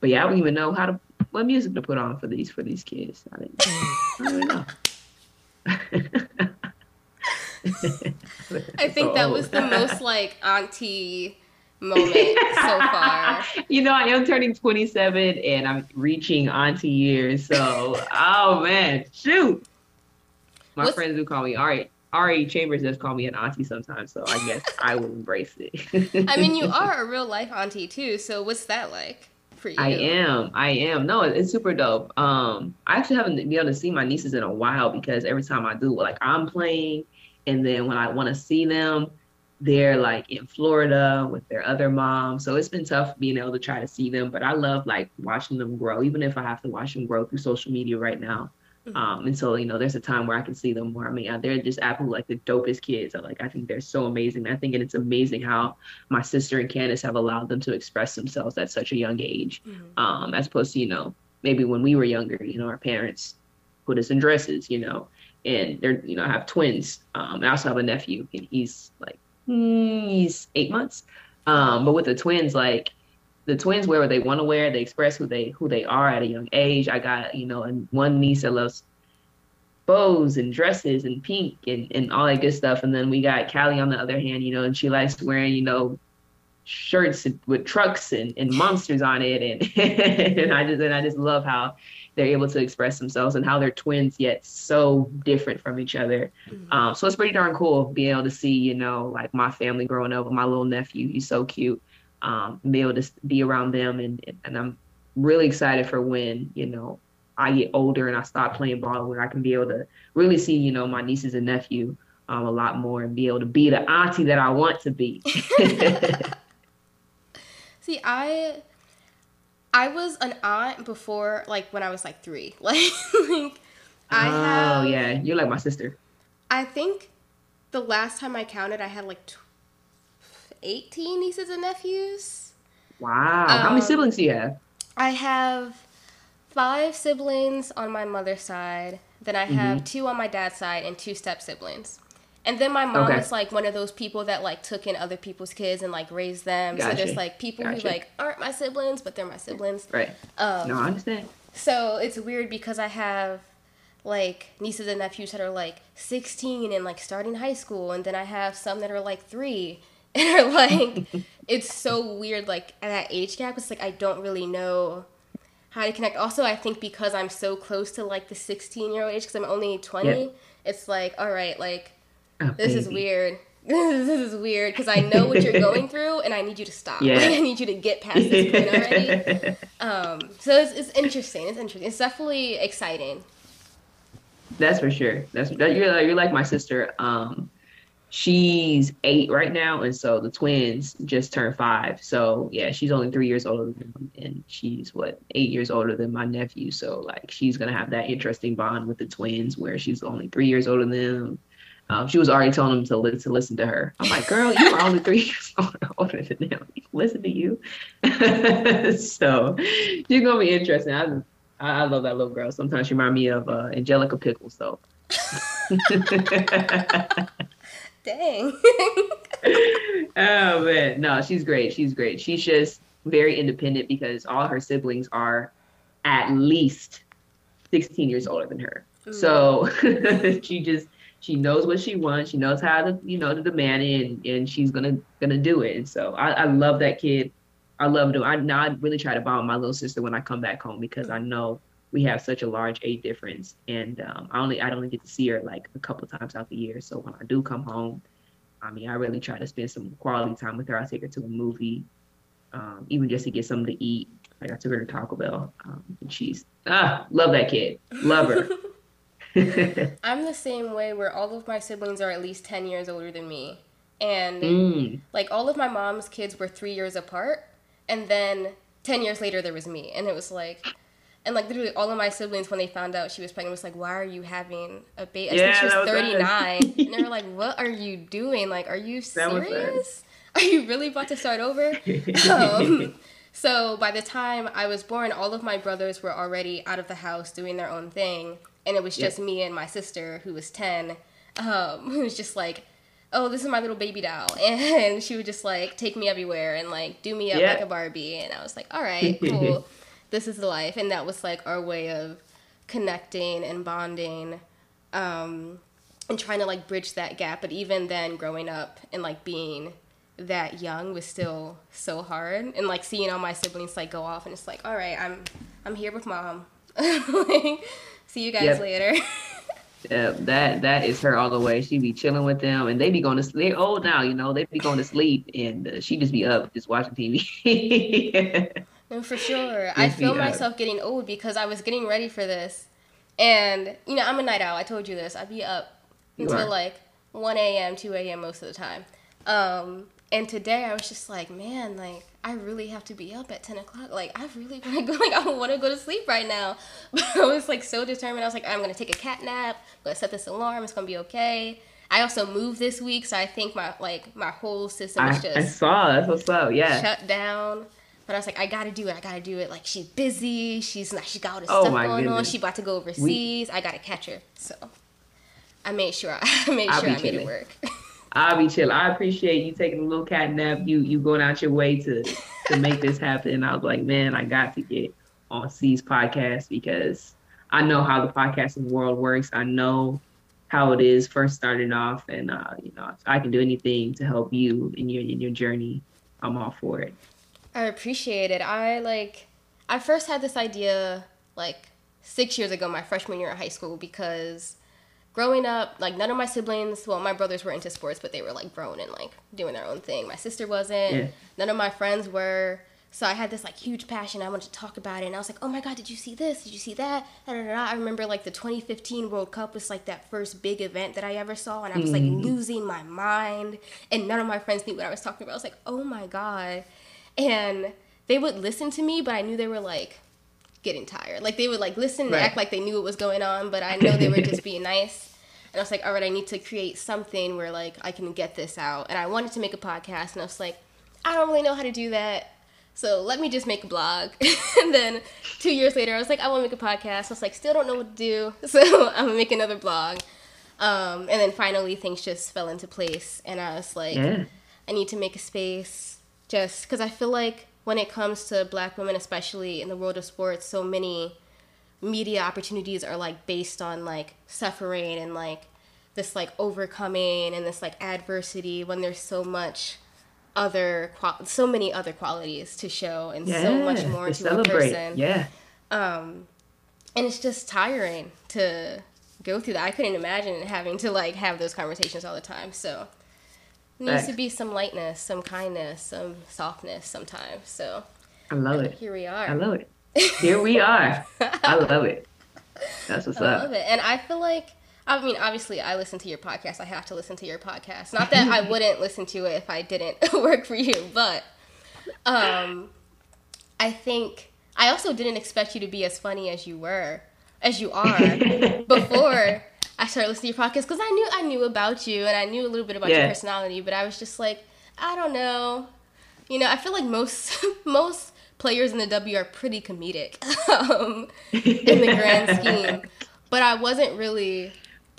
Speaker 2: But yeah, I don't even know how to what music to put on for these for these kids. I didn't, I
Speaker 1: don't know. (laughs) (laughs) I think that was the most like auntie moment so far. (laughs)
Speaker 2: You know, I am turning 27 and I'm reaching auntie years. So, oh man, shoot. My What's... friends do call me Ari. Ari Chambers does call me an auntie sometimes, so I guess I will embrace
Speaker 1: it. I mean, you (laughs) are a real life auntie too. So, what's that like? For you?
Speaker 2: I am. I am. No, it's super dope. Um, I actually haven't been able to see my nieces in a while because every time I do, like I'm playing and then when I want to see them, they're like in Florida with their other mom. So it's been tough being able to try to see them, but I love like watching them grow, even if I have to watch them grow through social media right now. Mm-hmm. Um, and so, you know, there's a time where I can see them more. I mean, they're just absolutely like the dopest kids. I like, I think they're so amazing. I think and it's amazing how my sister and Candace have allowed them to express themselves at such a young age. Mm-hmm. Um, as opposed to, you know, maybe when we were younger, you know, our parents put us in dresses, you know, and they're you know I have twins. Um, I also have a nephew, and he's like he's eight months. Um, but with the twins, like the twins wear what they want to wear. They express who they who they are at a young age. I got you know and one niece that loves bows and dresses and pink and, and all that good stuff. And then we got Callie on the other hand, you know, and she likes wearing, you know, shirts with trucks and, and monsters on it. And, (laughs) and I just, and I just love how they're able to express themselves and how they're twins yet so different from each other. Mm-hmm. Um, so it's pretty darn cool being able to see, you know, like my family growing up with my little nephew. He's so cute. Um, be able to be around them and and I'm really excited for when you know I get older and I stop playing ball where I can be able to really see, you know, my nieces and nephew um, a lot more and be able to be the auntie that I want to be. (laughs) (laughs)
Speaker 1: see, I I was an aunt before, like when I was like three. Like, (laughs) like
Speaker 2: I oh, have. Oh yeah, you're like my sister.
Speaker 1: I think the last time I counted, I had like eighteen nieces and nephews.
Speaker 2: Wow, um, how many um, siblings do you have?
Speaker 1: I have five siblings on my mother's side. Then I have mm-hmm. two on my dad's side and two step siblings. And then my mom okay. is like one of those people that like took in other people's kids and like raised them. Gotcha. So there's like people gotcha. who like aren't my siblings, but they're my siblings.
Speaker 2: Right. Um, no, I understand.
Speaker 1: So it's weird because I have like nieces and nephews that are like 16 and like starting high school, and then I have some that are like three (laughs) and are like, (laughs) it's so weird. Like at that age gap, it's like I don't really know how to connect. Also, I think because I'm so close to like the 16 year old age, because I'm only 20, yep. it's like, all right, like Oh, this baby. is weird. (laughs) this is weird because I know what you're going through and I need you to stop. Yeah. Like, (laughs) I need you to get past this point already. (laughs) um, so it's, it's interesting. It's interesting. It's definitely exciting.
Speaker 2: That's for sure. That's that, you're like, you're like my sister. Um, she's eight right now, and so the twins just turned five. So yeah, she's only three years older than them, and she's what eight years older than my nephew. So like she's gonna have that interesting bond with the twins where she's only three years older than them um, she was already telling him to, li- to listen to her. I'm like, girl, you are only three (laughs) years older than them. Listen to you. (laughs) so she's gonna be interesting. I, I love that little girl. Sometimes she reminds me of uh, Angelica Pickles. So.
Speaker 1: Dang. (laughs)
Speaker 2: oh man, no, she's great. She's great. She's just very independent because all her siblings are at least 16 years older than her. Ooh. So she just she knows what she wants. She knows how to, you know, to demand it, and, and she's gonna gonna do it. And so I, I love that kid. I love him. I now I really try to bond my little sister when I come back home because I know we have such a large age difference, and um, I only I only get to see her like a couple times out the year. So when I do come home, I mean, I really try to spend some quality time with her. I take her to a movie, um, even just to get something to eat. Like I took her to Taco Bell, um, and she's ah, love that kid, love her. (laughs) (laughs)
Speaker 1: I'm the same way where all of my siblings are at least 10 years older than me. And mm. like all of my mom's kids were three years apart. And then 10 years later, there was me. And it was like, and like literally all of my siblings, when they found out she was pregnant, was like, why are you having a baby? I yeah, think she was 39. and they were (laughs) like, what are you doing? Like, are you serious? Are you really about to start over? (laughs) um, so by the time I was born, all of my brothers were already out of the house doing their own thing and it was just yep. me and my sister who was 10 um, (laughs) who was just like oh this is my little baby doll. (laughs) And she would just like take me everywhere and like do me up like a barbie. And i was like all right (laughs) cool. This is the life. And that was like our way of connecting and bonding um, and trying to like bridge that gap. But even then growing up and like being that young was still so hard. And like seeing all my siblings like go off and it's like all right i'm i'm here with mom. Like, See you guys yep. later. (laughs)
Speaker 2: yeah, that that is her all the way. She be chilling with them, and they be going to. They're old now, you know. They be going to sleep, and uh, she just be up, just watching
Speaker 1: TV. (laughs) no, for sure. Just I feel myself up. getting old because I was getting ready for this, and you know, I'm a night owl. I told you this. I'd be up you until are. like 1 a.m., 2 a.m. most of the time. Um, and today I was just like, man, like I really have to be up at 10 o'clock. Like, I really (laughs) want to go, like, I want to go to sleep right now. (laughs) But I was, like, so determined. I was like, I'm going to take a cat nap. I'm going to set this alarm. It's going to be okay. I also moved this week, so I think my, like, my whole system was just.
Speaker 2: I saw, that's what's up, yeah.
Speaker 1: Shut down. But I was like, I gotta do it. I gotta do it. Like she's busy. She's not. She got all this oh, stuff going goodness. on. She about to go overseas. We, I gotta catch her. So I made sure. I (laughs) made I'll sure I made it work.
Speaker 2: I'll be chill. I appreciate you taking a little cat nap. You you going out your way to to make this happen. And I was like, man, I got to get on C's podcast because I know how the podcasting world works. I know how it is first starting off, and uh, you know, I can do anything to help you in your in your journey, I'm all for it.
Speaker 1: I appreciate it. I like. I first had this idea like six years ago, my freshman year of high school, because growing up, like none of my siblings, well, my brothers were into sports, but they were like grown and like doing their own thing. My sister wasn't. Yeah. None of my friends were. So I had this like huge passion. I wanted to talk about it, and I was like, "Oh my god, did you see this? Did you see that?" Da, da, da. I remember like the 2015 World Cup was like that first big event that I ever saw, and I was like mm. losing my mind. And none of my friends knew what I was talking about. I was like, "Oh my god," and they would listen to me, but I knew they were like getting tired. Like they would like listen and right. act like they knew what was going on, but I know they were just (laughs) being nice. And I was like, all right, I need to create something where like I can get this out. And I wanted to make a podcast, and I was like, I don't really know how to do that. So let me just make a blog. (laughs) and then two years later, I was like, I want to make a podcast. I was like, still don't know what to do. (laughs) So I'm gonna make another blog. Um, and then finally, things just fell into place. And I was like, yeah. I need to make a space just because I feel like when it comes to black women, especially in the world of sports, so many media opportunities are like based on like suffering and like this like overcoming and this like adversity when there's so much other so many other qualities to show and yeah, so much more to, to celebrate. a person.
Speaker 2: Yeah.
Speaker 1: Um, and it's just tiring to go through that. I couldn't imagine having to like have those conversations all the time. So needs to be some lightness, some kindness, some softness sometimes. So
Speaker 2: I love it.
Speaker 1: Here we are.
Speaker 2: I love it. Here we are. I love it. That's what's
Speaker 1: I (laughs)
Speaker 2: up.
Speaker 1: I love it. And I feel like I mean, obviously, I listen to your podcast. I have to listen to your podcast. Not that I (laughs) wouldn't listen to it if I didn't (laughs) work for you, but um, I think I also didn't expect you to be as funny as you were, as you are, before I started listening to your podcast because I knew I knew about you and I knew a little bit about yeah. your personality, but I was just like, I don't know. You know, I feel like most (laughs) most players in the W are pretty comedic (laughs) um, in the grand (laughs) scheme, but I wasn't really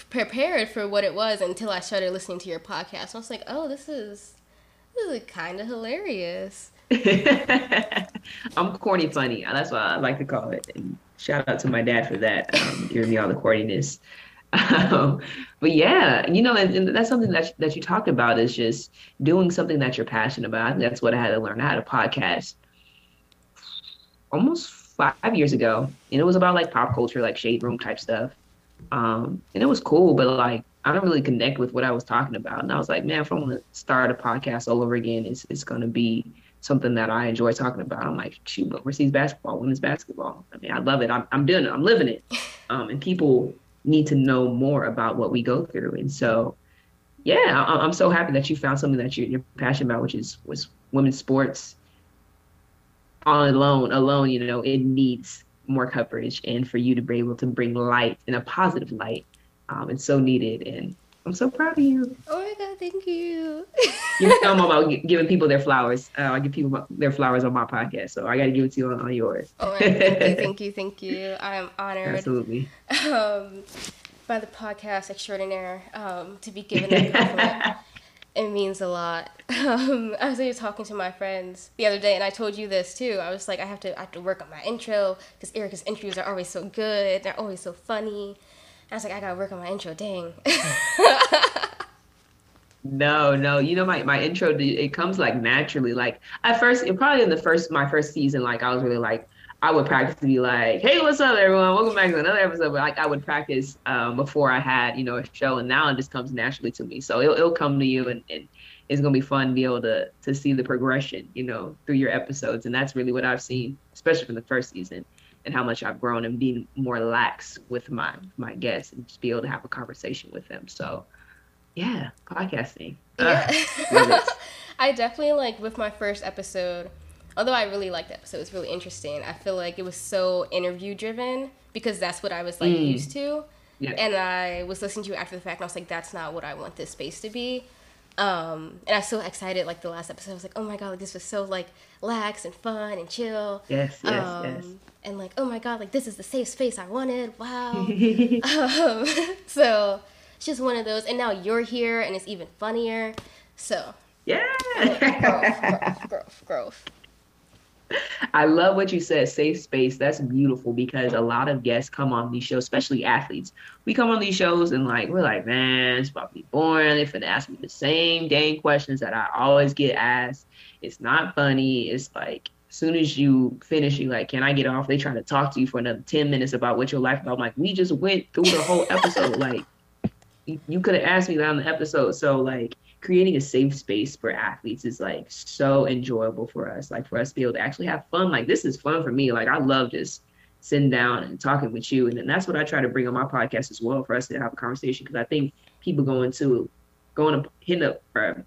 Speaker 1: prepared for what it was until I started listening to your podcast. I was like, oh, this is this is kind of hilarious.
Speaker 2: I'm corny funny. That's what I like to call it. And shout out to my dad for that, um, giving me all the corniness. Um, but yeah, you know, and, and, that's something that that you talked about is just doing something that you're passionate about. I think that's what I had to learn. I had a podcast almost five years ago, and it was about like pop culture, like shade room type stuff. Um, and it was cool, but like I don't really connect with what I was talking about. And I was like, man, if I want to start a podcast all over again, it's it's gonna be something that I enjoy talking about. I'm like, shoot, overseas basketball, women's basketball. I mean, I love it. I'm I'm doing it. I'm living it. (laughs) Um, and people need to know more about what we go through. And so, yeah, I, am so happy that you found something that you're, you're passionate about, which is was women's sports. On alone, alone, you know, it needs more coverage and for you to be able to bring light in a positive light. Um, it's so needed. And I'm so proud of you.
Speaker 1: Oh my God, thank you.
Speaker 2: you know I'm (laughs) about giving people their flowers. Uh, I give people their flowers on my podcast, so I got to give it to you on, on yours.
Speaker 1: Oh, my God, thank you, thank you, thank you. I'm honored.
Speaker 2: Absolutely.
Speaker 1: Um, by the podcast extraordinaire um, to be given that compliment (laughs) it means a lot. Um, I was just talking to my friends the other day, and I told you this too. I was like, I have to, I have to work on my intro because Erica's intros are always so good. They're always so funny. I was like, I gotta work on my intro. Dang.
Speaker 2: no, no. You know, my my intro it comes like naturally. Like at first, it probably in the first my first season, like I was really like I would practice to be like, "Hey, what's up, everyone? Welcome back to another episode." But like, I would practice um, before I had, you know, a show, and now it just comes naturally to me. So it'll, it'll come to you, and, and it's gonna be fun to be able to to see the progression, you know, through your episodes, and that's really what I've seen, especially from the first season, and how much I've grown and being more lax with my my guests, and just be able to have a conversation with them. So, yeah, podcasting.
Speaker 1: Yeah. Uh, (laughs) I definitely like with my first episode although I really liked the episode, it was really interesting. I feel like it was so interview driven because that's what I was like mm. used to. Yeah. And I was listening to you after the fact, and I was like, "That's not what I want this space to be." Um, and I was so excited. Like the last episode, I was like, "Oh my god, like this was so like lax and fun and chill."
Speaker 2: Yes, yes, um, yes.
Speaker 1: And like, oh my god, like this is the safe space I wanted. Wow. (laughs) um, (laughs) so it's just one of those. And now you're here, and it's even funnier. So
Speaker 2: yeah,
Speaker 1: growth, growth, growth, growth.
Speaker 2: I love what you said, safe space. That's beautiful because a lot of guests come on these shows, especially athletes. We come on these shows and like we're like, man, it's probably boring. They're finna ask me the same dang questions that I always get asked. It's not funny. It's like as soon as you finish, you like, can I get off? They trying to talk to you for another 10 minutes about what your life about. I'm like, we just went through the whole episode. like you could have asked me that on the episode. So like creating a safe space for athletes is like so enjoyable for us. Like for us to be able to actually have fun. Like this is fun for me. Like I love just sitting down and talking with you. And then that's what I try to bring on my podcast as well for us to have a conversation. Cause I think people going to going to hit up or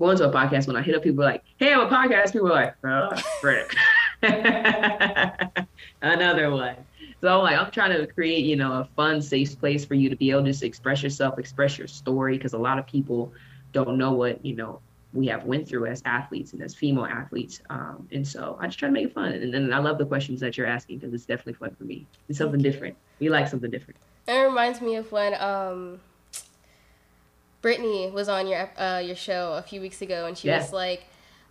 Speaker 2: going to a podcast when I hit up people like, hey, I'm a podcast, people are like, oh frick. (laughs) Another one. So I'm like, I'm trying to create, you know, a fun, safe place for you to be able to just express yourself, express your story, because a lot of people don't know what, you know, we have went through as athletes and as female athletes. Um, and so I just try to make it fun. And then I love the questions that you're asking because it's definitely fun for me. It's something different. We like something different.
Speaker 1: It reminds me of when um, Brittany was on your uh, your show a few weeks ago, and she yeah. was like,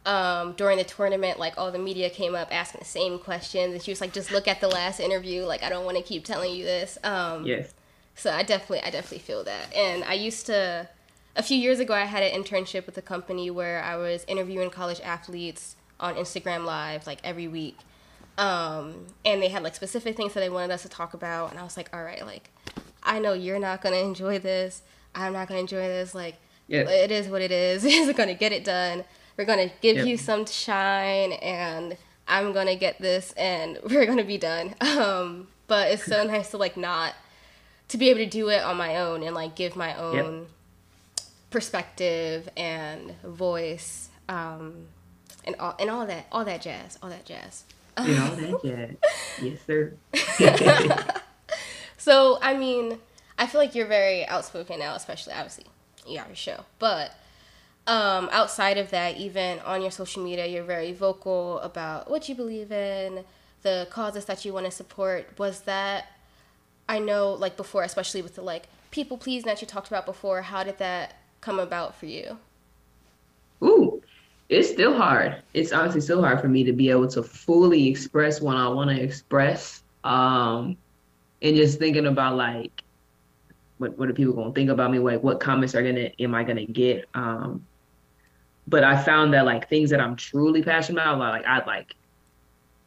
Speaker 1: um, during the tournament, like all the media came up asking the same questions, and she was like, "Just look at the last interview. Like, I don't want to keep telling you this." Um,
Speaker 2: yes.
Speaker 1: So I definitely, I definitely feel that. And I used to, a few years ago, I had an internship with a company where I was interviewing college athletes on Instagram Live like every week. Um, and they had like specific things that they wanted us to talk about, and I was like, "All right, like, I know you're not gonna enjoy this. I'm not gonna enjoy this. Like, yeah. it is what it is. (laughs) It's gonna get it done." we're gonna give yep. you some shine and I'm gonna get this and (laughs) we're gonna be done. Um, but it's so (laughs) nice to like not to be able to do it on my own and like give my own yep. Perspective and voice um, and all and all that all that jazz all that jazz.
Speaker 2: And all that jazz, (laughs) yes sir. (laughs)
Speaker 1: so I mean, I feel like you're very outspoken now, especially obviously you got your show, but um, outside of that, even on your social media, you're very vocal about what you believe in, the causes that you want to support. Was that, I know, like before, especially with the like people pleasing that you talked about before, how did that come about for you?
Speaker 2: Ooh, it's still hard. It's honestly still hard for me to be able to fully express what I want to express. Um, and just thinking about like, what, what are people gonna think about me? Like, what comments are gonna am I gonna get? Um, but I found that like things that I'm truly passionate about, like I like,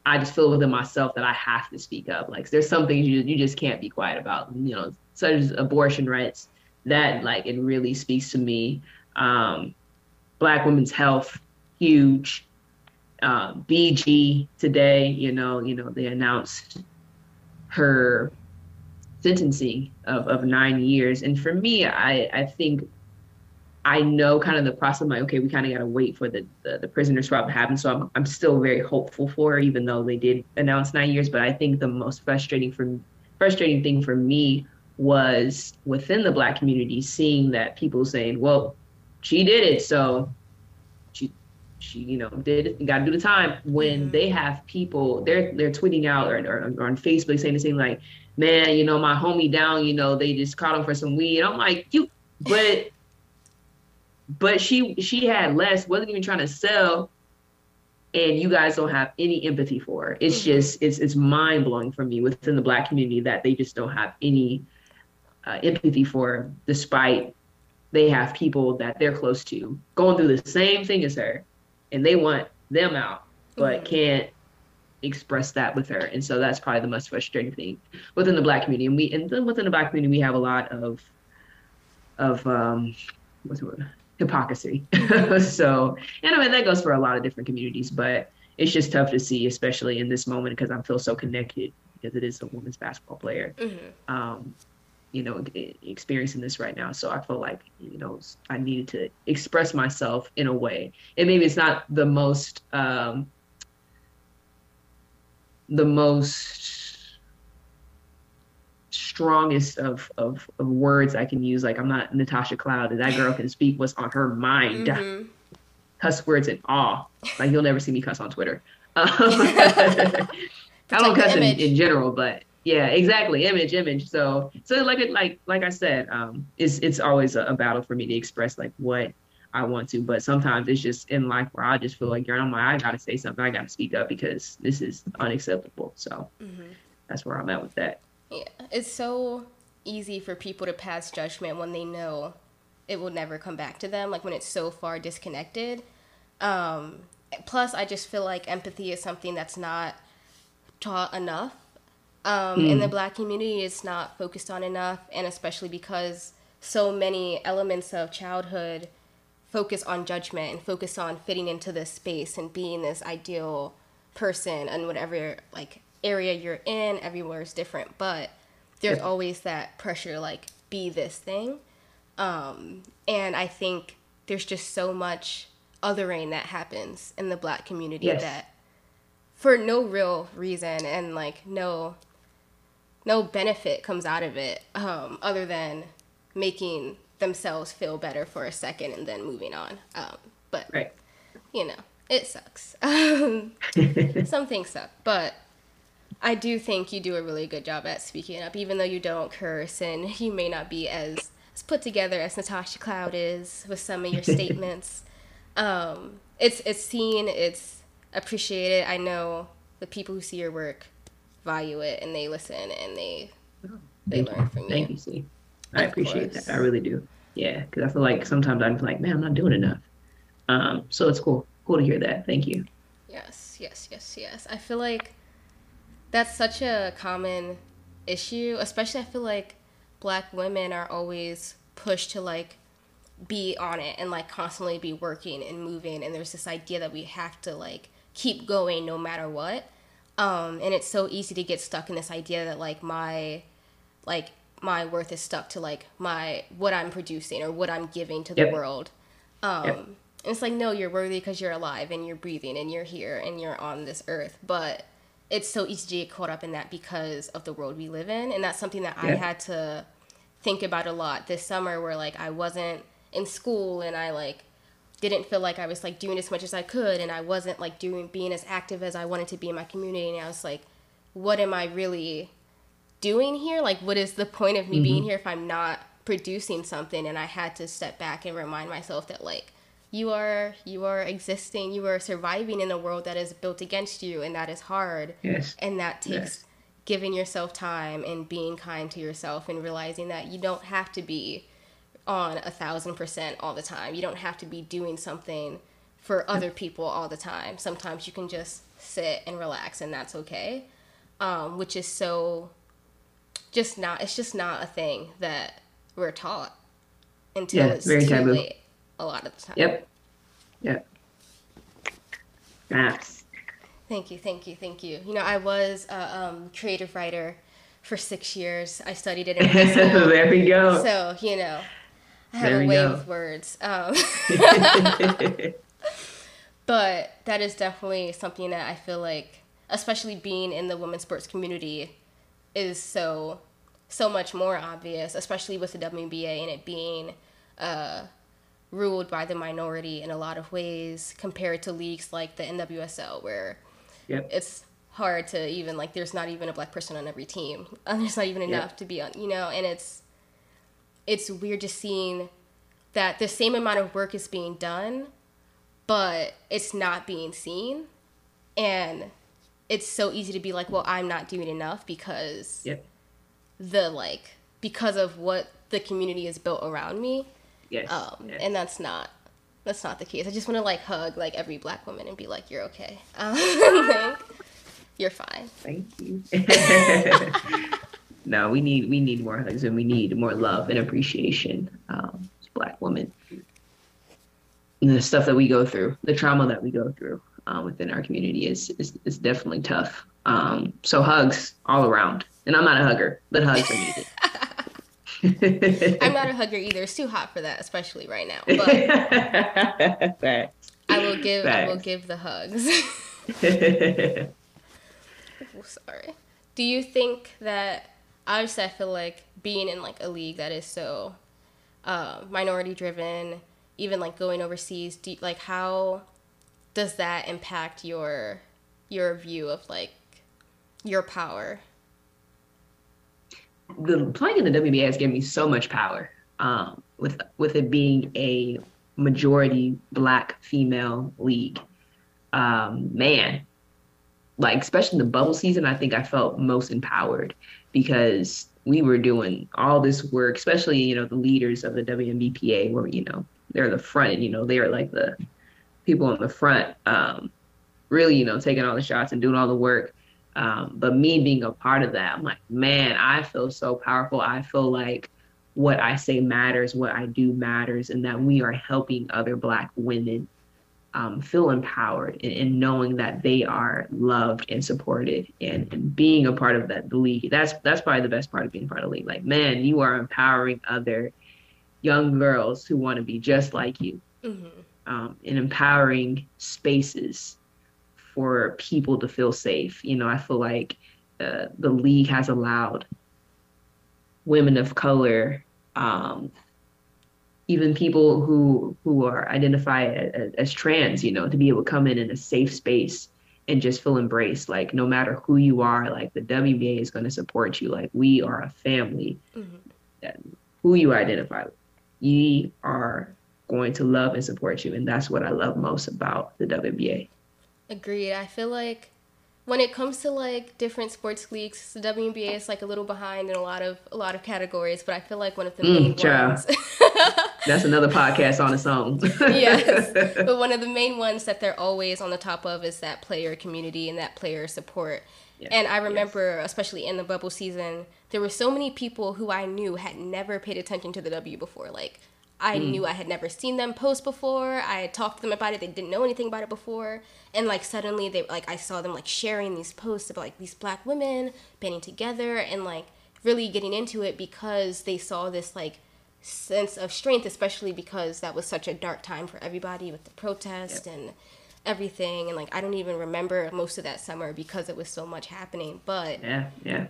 Speaker 2: I just feel within myself that I have to speak up. Like there's some things you you just can't be quiet about. You know, such as abortion rights. That like it really speaks to me. Um, Black women's health, huge. Uh, BG today, you know, you know they announced her sentencing of, of nine years, and for me, I I think I know kind of the process. I'm like, okay, we kind of got to wait for the, the, the prisoner swap to happen. So I'm, I'm still very hopeful for her, even though they did announce nine years. But I think the most frustrating for frustrating thing for me was within the black community seeing that people saying, well, she did it, so she she you know did it, got to do the time. When mm-hmm. they have people, they're they're tweeting out or, or, or on Facebook saying the same like, man, you know my homie down, you know they just caught him for some weed. I'm like, you, but but she she had less, wasn't even trying to sell, and you guys don't have any empathy for her. It's mm-hmm. just it's it's mind blowing for me within the black community that they just don't have any uh, empathy for, despite they have people that they're close to going through the same thing as her, and they want them out, but mm-hmm. can't express that with her. And so that's probably the most frustrating thing within the black community. And we and then within the black community we have a lot of of um what's the word? hypocrisy. (laughs) so, and I mean, that goes for a lot of different communities, but it's just tough to see, especially in this moment, because I feel so connected because it is a women's basketball player. Mm-hmm. Um, you know, experiencing this right now. So I feel like, you know, I needed to express myself in a way. And maybe it's not the most, um, the most strongest of, of, of words I can use. Like I'm not Natasha Cloud. And that girl can speak what's on her mind. Mm-hmm. Cuss words and all. Like you'll never see me cuss on Twitter. (laughs) (laughs) I don't cuss in, in, general, but yeah, exactly. Image, image. So so like it like like I said, um, it's it's always a, a battle for me to express like what I want to. But sometimes it's just in life where I just feel like, you're, I'm like, I gotta say something. I gotta speak up because this is unacceptable. So mm-hmm. that's where I'm at with that.
Speaker 1: Yeah, it's so easy for people to pass judgment when they know it will never come back to them. Like when it's so far disconnected. Um, plus, I just feel like empathy is something that's not taught enough. Um, mm. In the black community, it's not focused on enough, and especially because so many elements of childhood focus on judgment and focus on fitting into this space and being this ideal person and whatever like area you're in everywhere is different but there's yeah. always that pressure like be this thing um, and i think there's just so much othering that happens in the black community yes. that for no real reason and like no no benefit comes out of it um, other than making themselves feel better for a second and then moving on. Um, but right. you know, it sucks. (laughs) (laughs) some things suck, but I do think you do a really good job at speaking up, even though you don't curse and (laughs) you may not be as, as put together as Natasha Cloud is with some of your statements. Um, it's it's seen, it's appreciated. I know the people who see your work value it and they listen and they oh, they learn from you.
Speaker 2: Thank you, see. I appreciate course. that. I really do. Yeah, because I feel like sometimes I'm like, man, I'm not doing enough. Um, so it's cool, cool to hear that. Thank you.
Speaker 1: Yes, yes, yes, yes. I feel like that's such a common issue, especially I feel like black women are always pushed to like be on it and like constantly be working and moving and there's this idea that we have to like keep going no matter what um and it's so easy to get stuck in this idea that like my like my worth is stuck to like my what I'm producing or what I'm giving to the yep. world. Um, yep. And it's like no, you're worthy because you're alive and you're breathing and you're here and you're on this earth. But it's so easy to get caught up in that because of the world we live in, and that's something that I had to think about a lot this summer, where like I wasn't in school and I like didn't feel like I was like doing as much as I could, and I wasn't like doing being as active as I wanted to be in my community, and I was like, what am I really doing here? Like, what is the point of me mm-hmm. being here if I'm not producing something? And I had to step back and remind myself that, like, you are you are existing, you are surviving in a world that is built against you, and that is hard.
Speaker 2: Yes.
Speaker 1: And that takes yes. giving yourself time and being kind to yourself and realizing that you don't have to be on a thousand percent all the time. You don't have to be doing something for other people all the time. Sometimes you can just sit and relax, and that's okay. Um, which is so just not it's just not a thing that we're taught until yeah, it's very too taboo. late a lot of the time.
Speaker 2: Yep. Yep. Maps.
Speaker 1: Thank you, thank you, thank you. You know, I was a um, creative writer for six years. I studied it in (laughs)
Speaker 2: there we go.
Speaker 1: So, you know, I have there a way go. with words. Um, (laughs) (laughs) but that is definitely something that I feel like, especially being in the women's sports community, is so so much more obvious, especially with the WNBA and it being uh, ruled by the minority in a lot of ways compared to leagues like the NWSL where yep. it's hard to even like there's not even a black person on every team and (laughs) there's not even enough yep. to be on you know and it's it's weird just seeing that the same amount of work is being done but it's not being seen and it's so easy to be like, well, I'm not doing enough because
Speaker 2: yep.
Speaker 1: the like because of what the community is built around me.
Speaker 2: Yes.
Speaker 1: Um,
Speaker 2: yes.
Speaker 1: and that's not that's not the case. I just want to like hug like every black woman and be like, you're okay. Um, (laughs) (laughs) like, you're fine.
Speaker 2: Thank you. (laughs) no, we need we need more hugs and we need more love and appreciation um, as black women. And the stuff that we go through, the trauma that we go through uh, within our community is, is, is definitely tough. Um, so hugs all around. And I'm not a hugger, but hugs are needed. (laughs)
Speaker 1: I'm not a hugger either. It's too hot for that, especially right now. But (laughs) I will give. I will give the hugs. (laughs) oh, sorry. Do you think that obviously I feel like being in like a league that is so uh, minority driven, even like going overseas, do, like how does that impact your your view of like your power?
Speaker 2: The playing in the WBA has given me so much power. Um, with with it being a majority black female league. Um, man, like especially in the bubble season, I think I felt most empowered because we were doing all this work, especially you know the leaders of the WNBPA, were, you know they're the front, you know they're like the people on the front, um, really you know taking all the shots and doing all the work. Um, but me being a part of that, I'm like, man, I feel so powerful. I feel like what I say matters, what I do matters, and that we are helping other Black women um, feel empowered and, and, knowing that they are loved and supported and, and, being a part of that the league. That's that's probably the best part of being part of the league. Like, man, you are empowering other young girls who want to be just like you, mm-hmm. um, and empowering spaces for people to feel safe. You know, I feel like uh, the league has allowed women of color, um, even people who who are identified as, as, trans, you know, to be able to come in in a safe space and just feel embraced. Like no matter who you are, like the WBA is going to support you. Like we are a family. Mm-hmm. That, who you identify with, you are going to love and support you, and that's what I love most about the WBA.
Speaker 1: Agreed. I feel like when it comes to like different sports leagues, the WNBA is like a little behind in a lot of a lot of categories, but I feel like one of the mm, main ones. (laughs)
Speaker 2: That's another podcast on its own. (laughs)
Speaker 1: yes, but one of the main ones that they're always on the top of is that player community and that player support. Yes. And I remember, yes. especially in the bubble season, there were so many people who I knew had never paid attention to the W before, like I mm. knew I had never seen them post before. I had talked to them about it. They didn't know anything about it before. And like suddenly they like I saw them like sharing these posts about like these black women banding together and like really getting into it because they saw this like sense of strength, especially because that was such a dark time for everybody with the protest yep. and everything. And like I don't even remember most of that summer because it was so much happening. But
Speaker 2: yeah, yeah.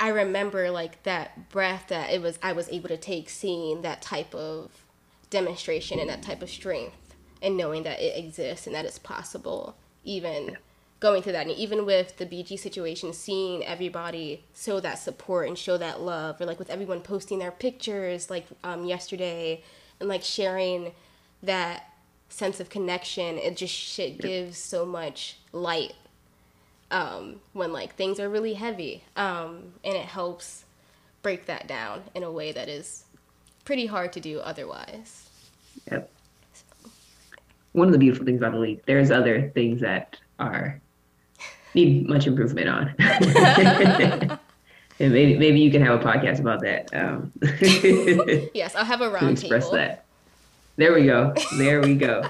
Speaker 1: I remember like that breath that it was I was able to take seeing that type of demonstration and that type of strength and knowing that it exists and that it's possible even going through that and even with the BG situation seeing everybody show that support and show that love or like with everyone posting their pictures like um, yesterday and like sharing that sense of connection it just shit gives so much light um, when like things are really heavy, um, and it helps break that down in a way that is pretty hard to do otherwise.
Speaker 2: Yep. One of the beautiful things about the league, there's other things that are need much improvement on. (laughs) and maybe maybe you can have a podcast about that. Um, (laughs)
Speaker 1: yes, I'll have a (laughs) round express table. that.
Speaker 2: There we go. There we go.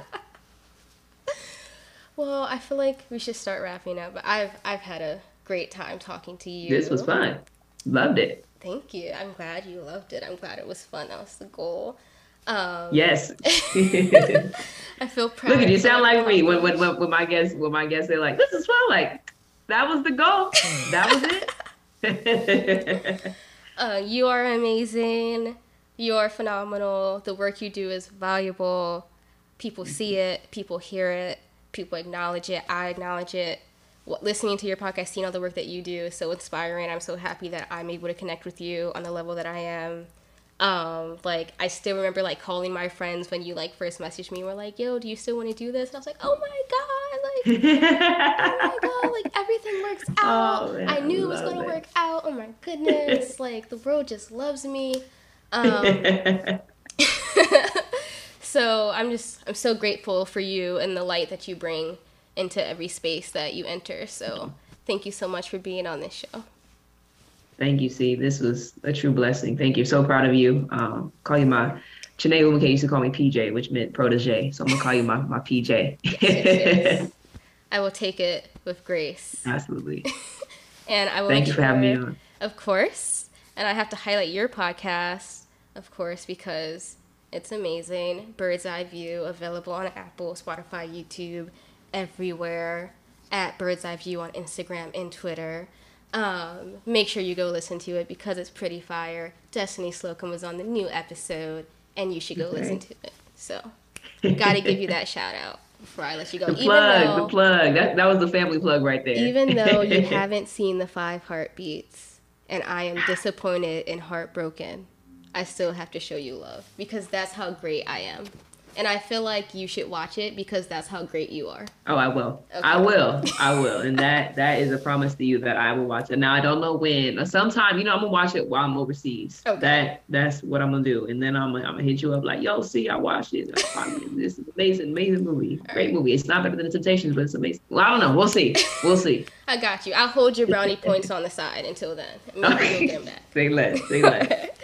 Speaker 1: Well, I feel like we should start wrapping up. But I've I've had a great time talking to you.
Speaker 2: This was fun. Loved it.
Speaker 1: Thank you. I'm glad you loved it. I'm glad it was fun. That was the goal. Um,
Speaker 2: yes.
Speaker 1: I feel proud.
Speaker 2: Look at you. Sound like me when, when when when my guests when my guests they're like, "This is fun." Like that was the goal. that was
Speaker 1: it. (laughs) uh, you are amazing. You are phenomenal. The work you do is valuable. People see it. People hear it people acknowledge it. I acknowledge it. Listening to your podcast, seeing all the work that you do is so inspiring. I'm so happy that I'm able to connect with you on the level that I am. Um, like I still remember like calling my friends when you like first messaged me. We're like, "Yo, do you still want to do this?" And I was like, "Oh my god, like, oh my god, like (laughs) everything works oh, out. Oh, man, I knew it was gonna it. work out. Oh my goodness, (laughs) like the world just loves me." Um, (laughs) so I'm just I'm so grateful for you and the light that you bring into every space that you enter. So thank you so much for being on this show.
Speaker 2: Thank you, C. This was a true blessing. Thank you. So proud of you. Um, call you my Chiney Ogwumike used to call me PJ, which meant protege. So I'm gonna call you my, my PJ.
Speaker 1: I will take it with grace.
Speaker 2: Absolutely. (laughs)
Speaker 1: and I will
Speaker 2: Thank you for having me on.
Speaker 1: Of course. And I have to highlight your podcast, of course, because it's amazing. Bird's Eye View, available on Apple, Spotify, YouTube, everywhere. At Bird's Eye View on Instagram and Twitter. Um, make sure you go listen to it because it's pretty fire. Destiny Slocum was on the new episode, and you should go okay. listen to it. So, gotta give you that shout out before I let you go.
Speaker 2: The plug, though, the plug. That, that was the family plug right there.
Speaker 1: Even though you (laughs) haven't seen the five heartbeats, and I am disappointed and heartbroken I still have to show you love because that's how great I am. And I feel like you should watch it because that's how great you are.
Speaker 2: Oh, I will.
Speaker 1: Okay.
Speaker 2: I will. I will. And that that is a promise to you that I will watch it. Now I don't know when. Sometime, you know, I'm gonna watch it while I'm overseas.
Speaker 1: Okay.
Speaker 2: That that's what I'm gonna do. And then I'm gonna, I'm gonna hit you up like, yo, see, I watched it. This is amazing, amazing movie. Great movie. It's not better than the Temptations, but it's amazing. Well, I don't know. We'll see. We'll see. (laughs)
Speaker 1: I got you. I'll hold your brownie points on the side until then. (laughs) Maybe you'll get 'em back.
Speaker 2: Say less. Say less. (laughs)